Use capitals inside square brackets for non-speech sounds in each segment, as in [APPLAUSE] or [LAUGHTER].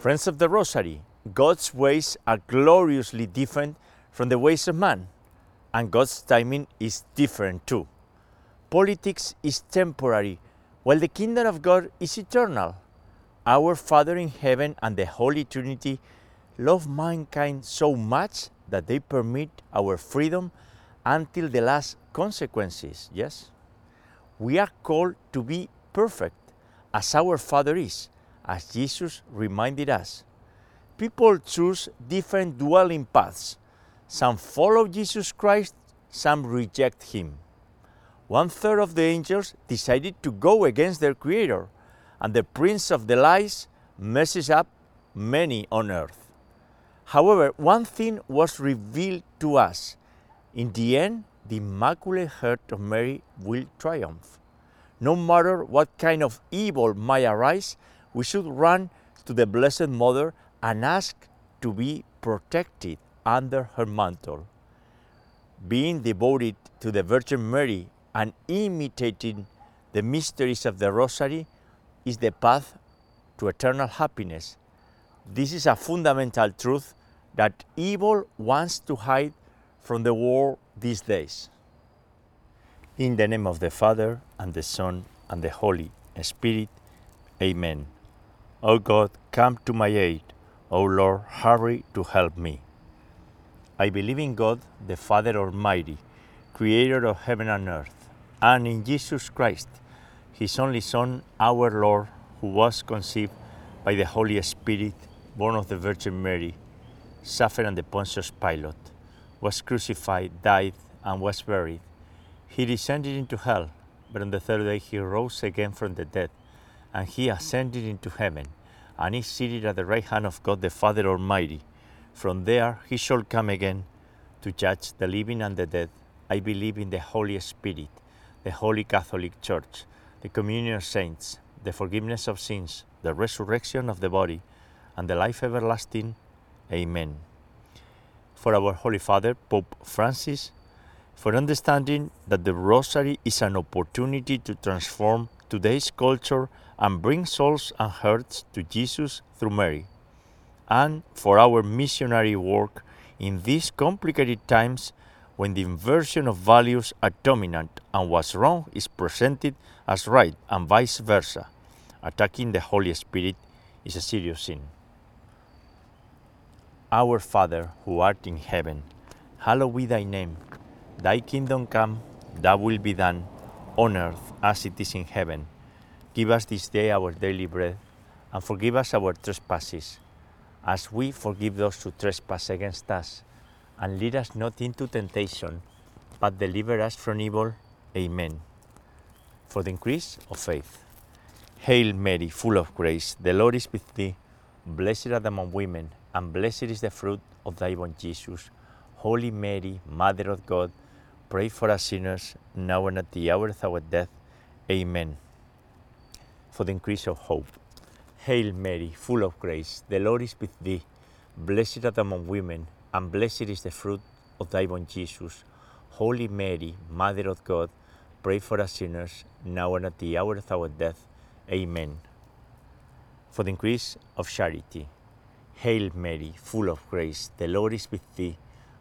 Friends of the Rosary, God's ways are gloriously different from the ways of man, and God's timing is different too. Politics is temporary, while the kingdom of God is eternal. Our Father in heaven and the Holy Trinity love mankind so much that they permit our freedom until the last consequences, yes? We are called to be perfect as our Father is, as Jesus reminded us. People choose different dwelling paths. Some follow Jesus Christ, some reject him. One third of the angels decided to go against their Creator, and the prince of the lies messes up many on earth. However, one thing was revealed to us. In the end, the Immaculate Heart of Mary will triumph. No matter what kind of evil might arise, we should run to the Blessed Mother and ask to be protected under her mantle. Being devoted to the Virgin Mary and imitating the mysteries of the Rosary is the path to eternal happiness. This is a fundamental truth that evil wants to hide from the world these days. In the name of the Father, and the Son, and the Holy Spirit, Amen. O God, come to my aid. O Lord, hurry to help me. I believe in God, the Father Almighty, creator of heaven and earth, and in Jesus Christ, his only Son, our Lord, who was conceived by the Holy Spirit, born of the Virgin Mary, suffered under Pontius Pilate, was crucified, died, and was buried. He descended into hell, but on the third day he rose again from the dead, and he ascended into heaven, and is seated at the right hand of God the Father Almighty. From there he shall come again to judge the living and the dead. I believe in the Holy Spirit, the Holy Catholic Church, the communion of saints, the forgiveness of sins, the resurrection of the body, and the life everlasting. Amen. For our Holy Father, Pope Francis, for understanding that the Rosary is an opportunity to transform today's culture and bring souls and hearts to Jesus through Mary, and for our missionary work in these complicated times when the inversion of values are dominant and what's wrong is presented as right and vice versa. Attacking the Holy Spirit is a serious sin. Our Father, who art in heaven, hallowed be thy name. Thy kingdom come, thy will be done, on earth as it is in heaven. Give us this day our daily bread, and forgive us our trespasses, as we forgive those who trespass against us. And lead us not into temptation, but deliver us from evil. Amen. For the increase of faith. Hail Mary, full of grace, the Lord is with thee. Blessed art thou among women, and blessed is the fruit of thy womb, Jesus. Holy Mary, Mother of God, pray for us sinners, now and at the hour of our death. Amen. For the increase of hope. Hail Mary, full of grace, the Lord is with thee. Blessed art thou among women, and blessed is the fruit of thy womb, Jesus. Holy Mary, Mother of God, pray for us sinners, now and at the hour of our death. Amen. For the increase of charity. Hail Mary, full of grace, the Lord is with thee.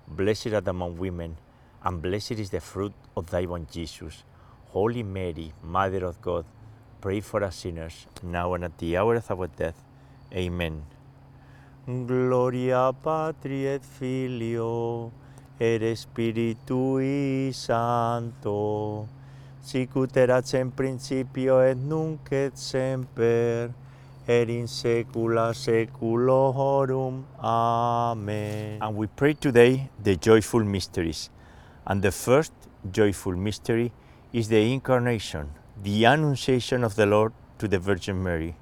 Blessed art thou among women, and blessed is the fruit of thy womb, Jesus. Holy Mary, Mother of God, pray for us sinners, now and at the hour of our death. Amen. Gloria Patri et Filio, et Spiritui Sancto, sic ut erat in principio et nunc et semper, et in saecula saeculorum. Amen. And we pray today the joyful mysteries. And the first joyful mystery is the incarnation, the annunciation of the Lord to the Virgin Mary.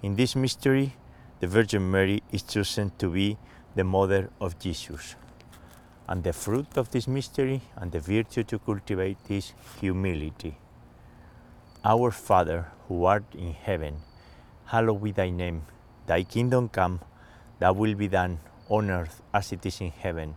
In this mystery, the Virgin Mary is chosen to be the mother of Jesus. And the fruit of this mystery and the virtue to cultivate is humility. Our Father, who art in heaven, hallowed be thy name. Thy kingdom come, thy will be done on earth as it is in heaven.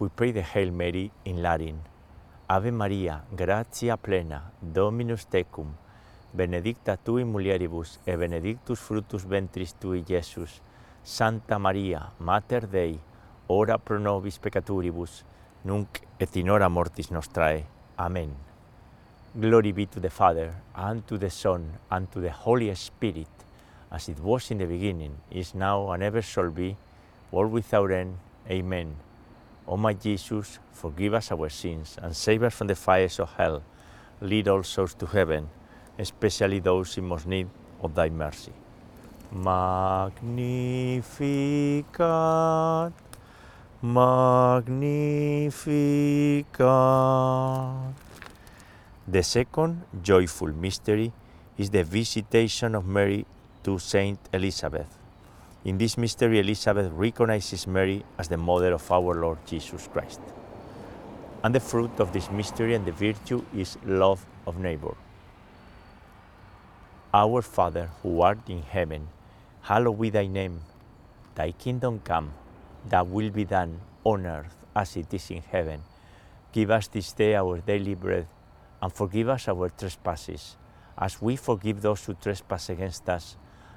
we pray the Hail Mary in Latin. Ave Maria, gratia plena, Dominus tecum, benedicta tu in mulieribus, e benedictus fructus ventris tui, Iesus. Santa Maria, Mater Dei, ora pro nobis peccatoribus, nunc et in hora mortis nostrae. Amen. Glory be to the Father, and to the Son, and to the Holy Spirit, as it was in the beginning, is now, and ever shall be, world without end. Amen. O my Jesus, forgive us our sins, and save us from the fires of hell. Lead all souls to heaven, especially those in most need of thy mercy. Magnificat, Magnificat. The second joyful mystery is the visitation of Mary to Saint Elizabeth. In this mystery, Elizabeth recognizes Mary as the mother of our Lord Jesus Christ. And the fruit of this mystery and the virtue is love of neighbor. Our Father, who art in heaven, hallowed be thy name. Thy kingdom come, thy will be done on earth as it is in heaven. Give us this day our daily bread, and forgive us our trespasses, as we forgive those who trespass against us.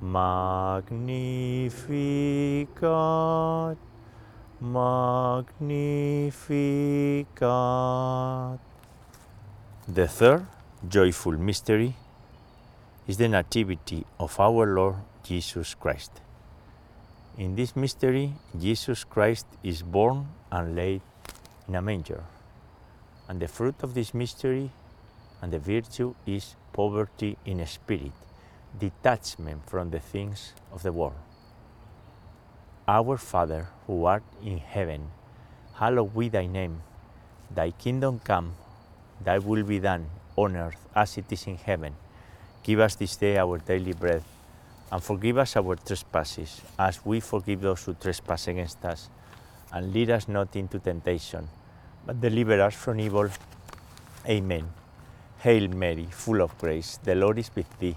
Magnificat, Magnificat. The third joyful mystery is the Nativity of our Lord Jesus Christ. In this mystery, Jesus Christ is born and laid in a manger. And the fruit of this mystery and the virtue is poverty in spirit, detachment from the things of the world. Our Father, who art in heaven, hallowed be thy name. Thy kingdom come, thy will be done on earth as it is in heaven. Give us this day our daily bread, and forgive us our trespasses, as we forgive those who trespass against us. And lead us not into temptation, but deliver us from evil. Amen. Hail Mary, full of grace, the Lord is with thee.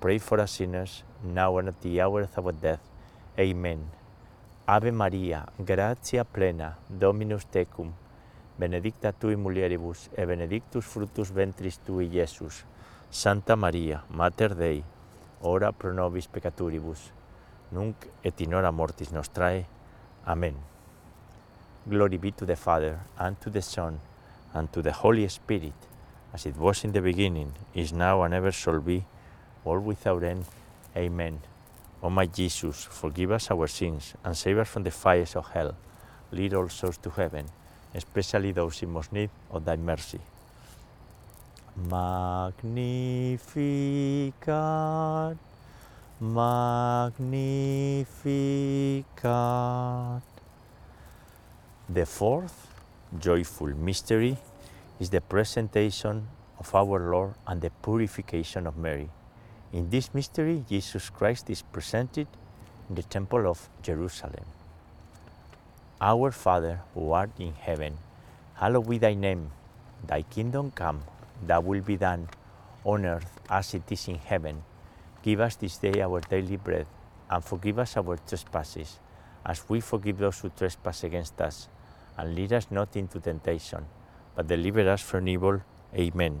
Pray for us sinners, now and at the hour of our death. Amen. Ave Maria, gratia plena, Dominus tecum, benedicta tui mulieribus, e benedictus fructus ventris tui, Iesus. Santa Maria, Mater Dei, ora pro nobis peccaturibus, nunc et in hora mortis nostrae. Amen. Glory be to the Father, and to the Son, and to the Holy Spirit, as it was in the beginning, is now, and ever shall be, world without end. Amen. O my Jesus, forgive us our sins and save us from the fires of hell. Lead all souls to heaven, especially those in most need of thy mercy. Magnificat, Magnificat. The fourth joyful mystery is the presentation of our Lord and the purification of Mary. In this mystery, Jesus Christ is presented in the Temple of Jerusalem. Our Father, who art in heaven, hallowed be thy name. Thy kingdom come, thy will be done, on earth as it is in heaven. Give us this day our daily bread, and forgive us our trespasses, as we forgive those who trespass against us. And lead us not into temptation, but deliver us from evil. Amen.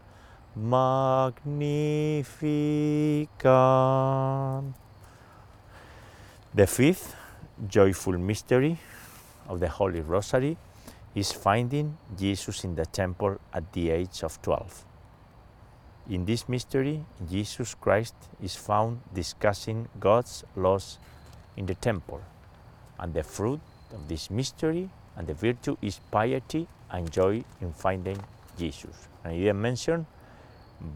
Magnificat. The fifth joyful mystery of the Holy Rosary is finding Jesus in the temple at the age of 12. In this mystery, Jesus Christ is found discussing God's laws in the temple, and the fruit of this mystery and the virtue is piety and joy in finding Jesus. And I didn't mention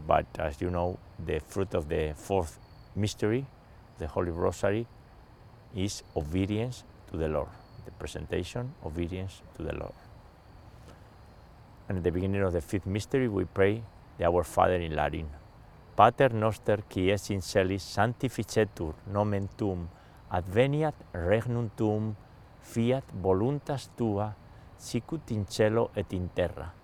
but as you know, the fruit of the fourth mystery, the Holy Rosary, is obedience to the Lord. The presentation, obedience to the Lord. And at the beginning of the fifth mystery, we pray the Our Father in Latin. Pater noster qui es in celis sanctificetur nomen tuum, adveniat regnum tuum, fiat voluntas tua, sicut in cielo et in terra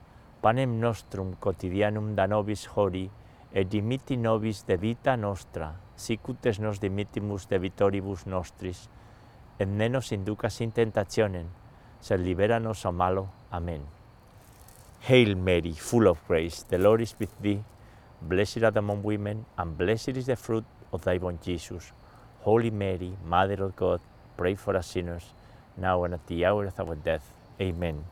panem nostrum quotidianum da nobis hori, et dimitti nobis de vita nostra, sicutes nos dimittimus de vitoribus nostris, et ne nos inducas in tentationem, sed libera nos a malo. Amen. Hail Mary, full of grace, the Lord is with thee. Blessed art among women, and blessed is the fruit of thy womb, Jesus. Holy Mary, Mother of God, pray for us sinners, now and at the hour of our death. Amen.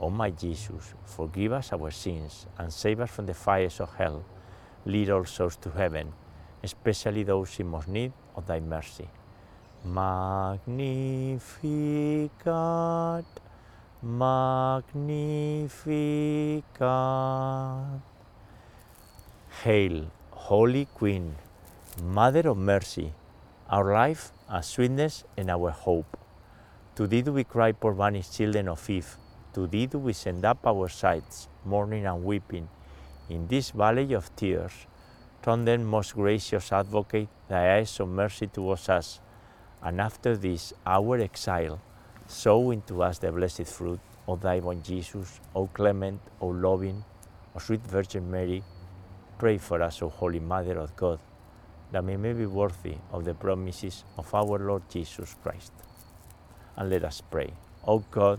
O my Jesus, forgive us our sins and save us from the fires of hell. Lead all souls to heaven, especially those in most need of thy mercy. Magnificat, Magnificat. Hail, Holy Queen, Mother of Mercy, our life, our sweetness, and our hope. To thee do we cry, poor banished children of Eve. To thee we send up our sighs, mourning and weeping, in this valley of tears. Turn then, most gracious Advocate, thy eyes of mercy towards us, and after this our exile, sow into us the blessed fruit of thy womb, Jesus, O clement, O loving, O sweet Virgin Mary, pray for us, O Holy Mother of God, that we may be worthy of the promises of our Lord Jesus Christ. And let us pray. O God,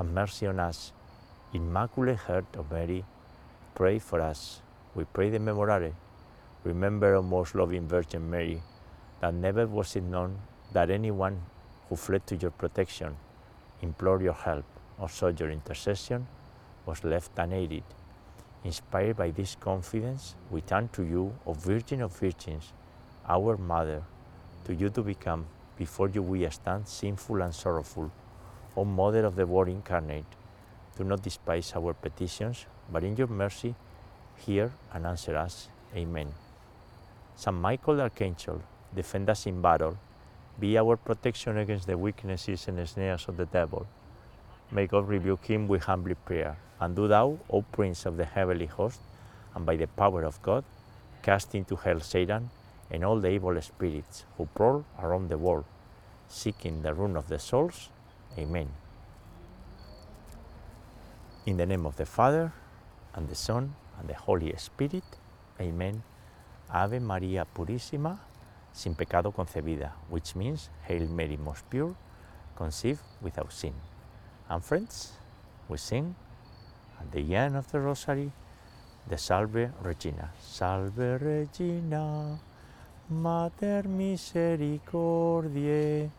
have mercy on us. Immaculate Heart of Mary, pray for us. We pray the Memorare. Remember, O most loving Virgin Mary, that never was it known that anyone who fled to your protection, implored your help, or sought your intercession was left unaided. Inspired by this confidence, we turn to you, O Virgin of Virgins, our Mother, to you to become, before you we stand sinful and sorrowful. O Mother of the Word incarnate, do not despise our petitions, but in your mercy hear and answer us. Amen. Saint Michael Archangel, defend us in battle, be our protection against the weaknesses and snares of the devil. May God rebuke him with humble prayer. And do thou, O Prince of the heavenly host, and by the power of God, cast into hell Satan and all the evil spirits who prowl around the world, seeking the ruin of the souls. Amen. In the name of the Father, and the Son, and the Holy Spirit. Amen. Ave Maria Purissima, sin pecado concebida, which means Hail Mary, most pure, conceived without sin. And friends, we sing at the end of the Rosary the Salve Regina. Salve Regina, Mater misericordiae,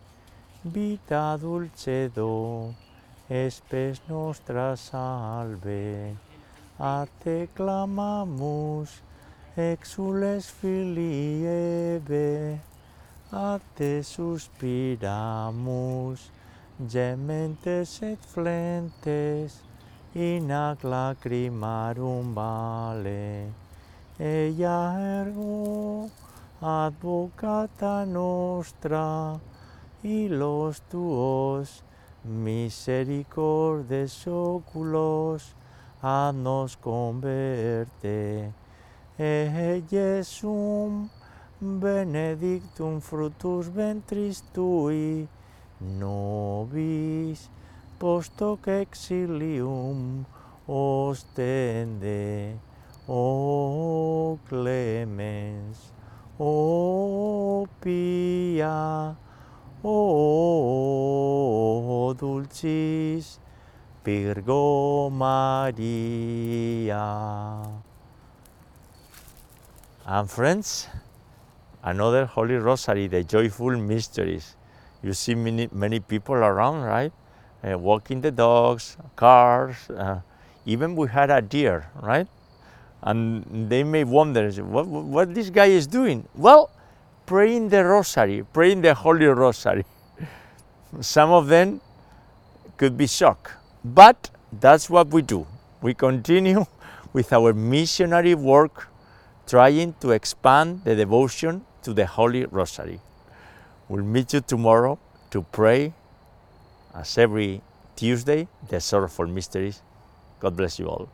vita dulcedo, espes nostra salve. A te clamamus, exules filii ebe, a te suspiramus, gementes et flentes, in ac lacrimarum vale. Eia ergo, advocata nostra, y los tuos misericordes oculos, nos converte. E Jesum benedictum frutus ventris tui, nobis post hoc exilium ostende. O clemens, o pia, o dulcis, Virgo Maria. And friends, another Holy Rosary, the joyful mysteries. You see many, many people around, right? Uh, walking the dogs, cars, uh, even we had a deer, right? And they may wonder what, what this guy is doing. Well, praying the rosary, praying the Holy Rosary. Some of them could be shocked, but that's what we do. We continue [LAUGHS] with our missionary work, trying to expand the devotion to the Holy Rosary. We'll meet you tomorrow to pray, as every Tuesday, the Sorrowful Mysteries. God bless you all.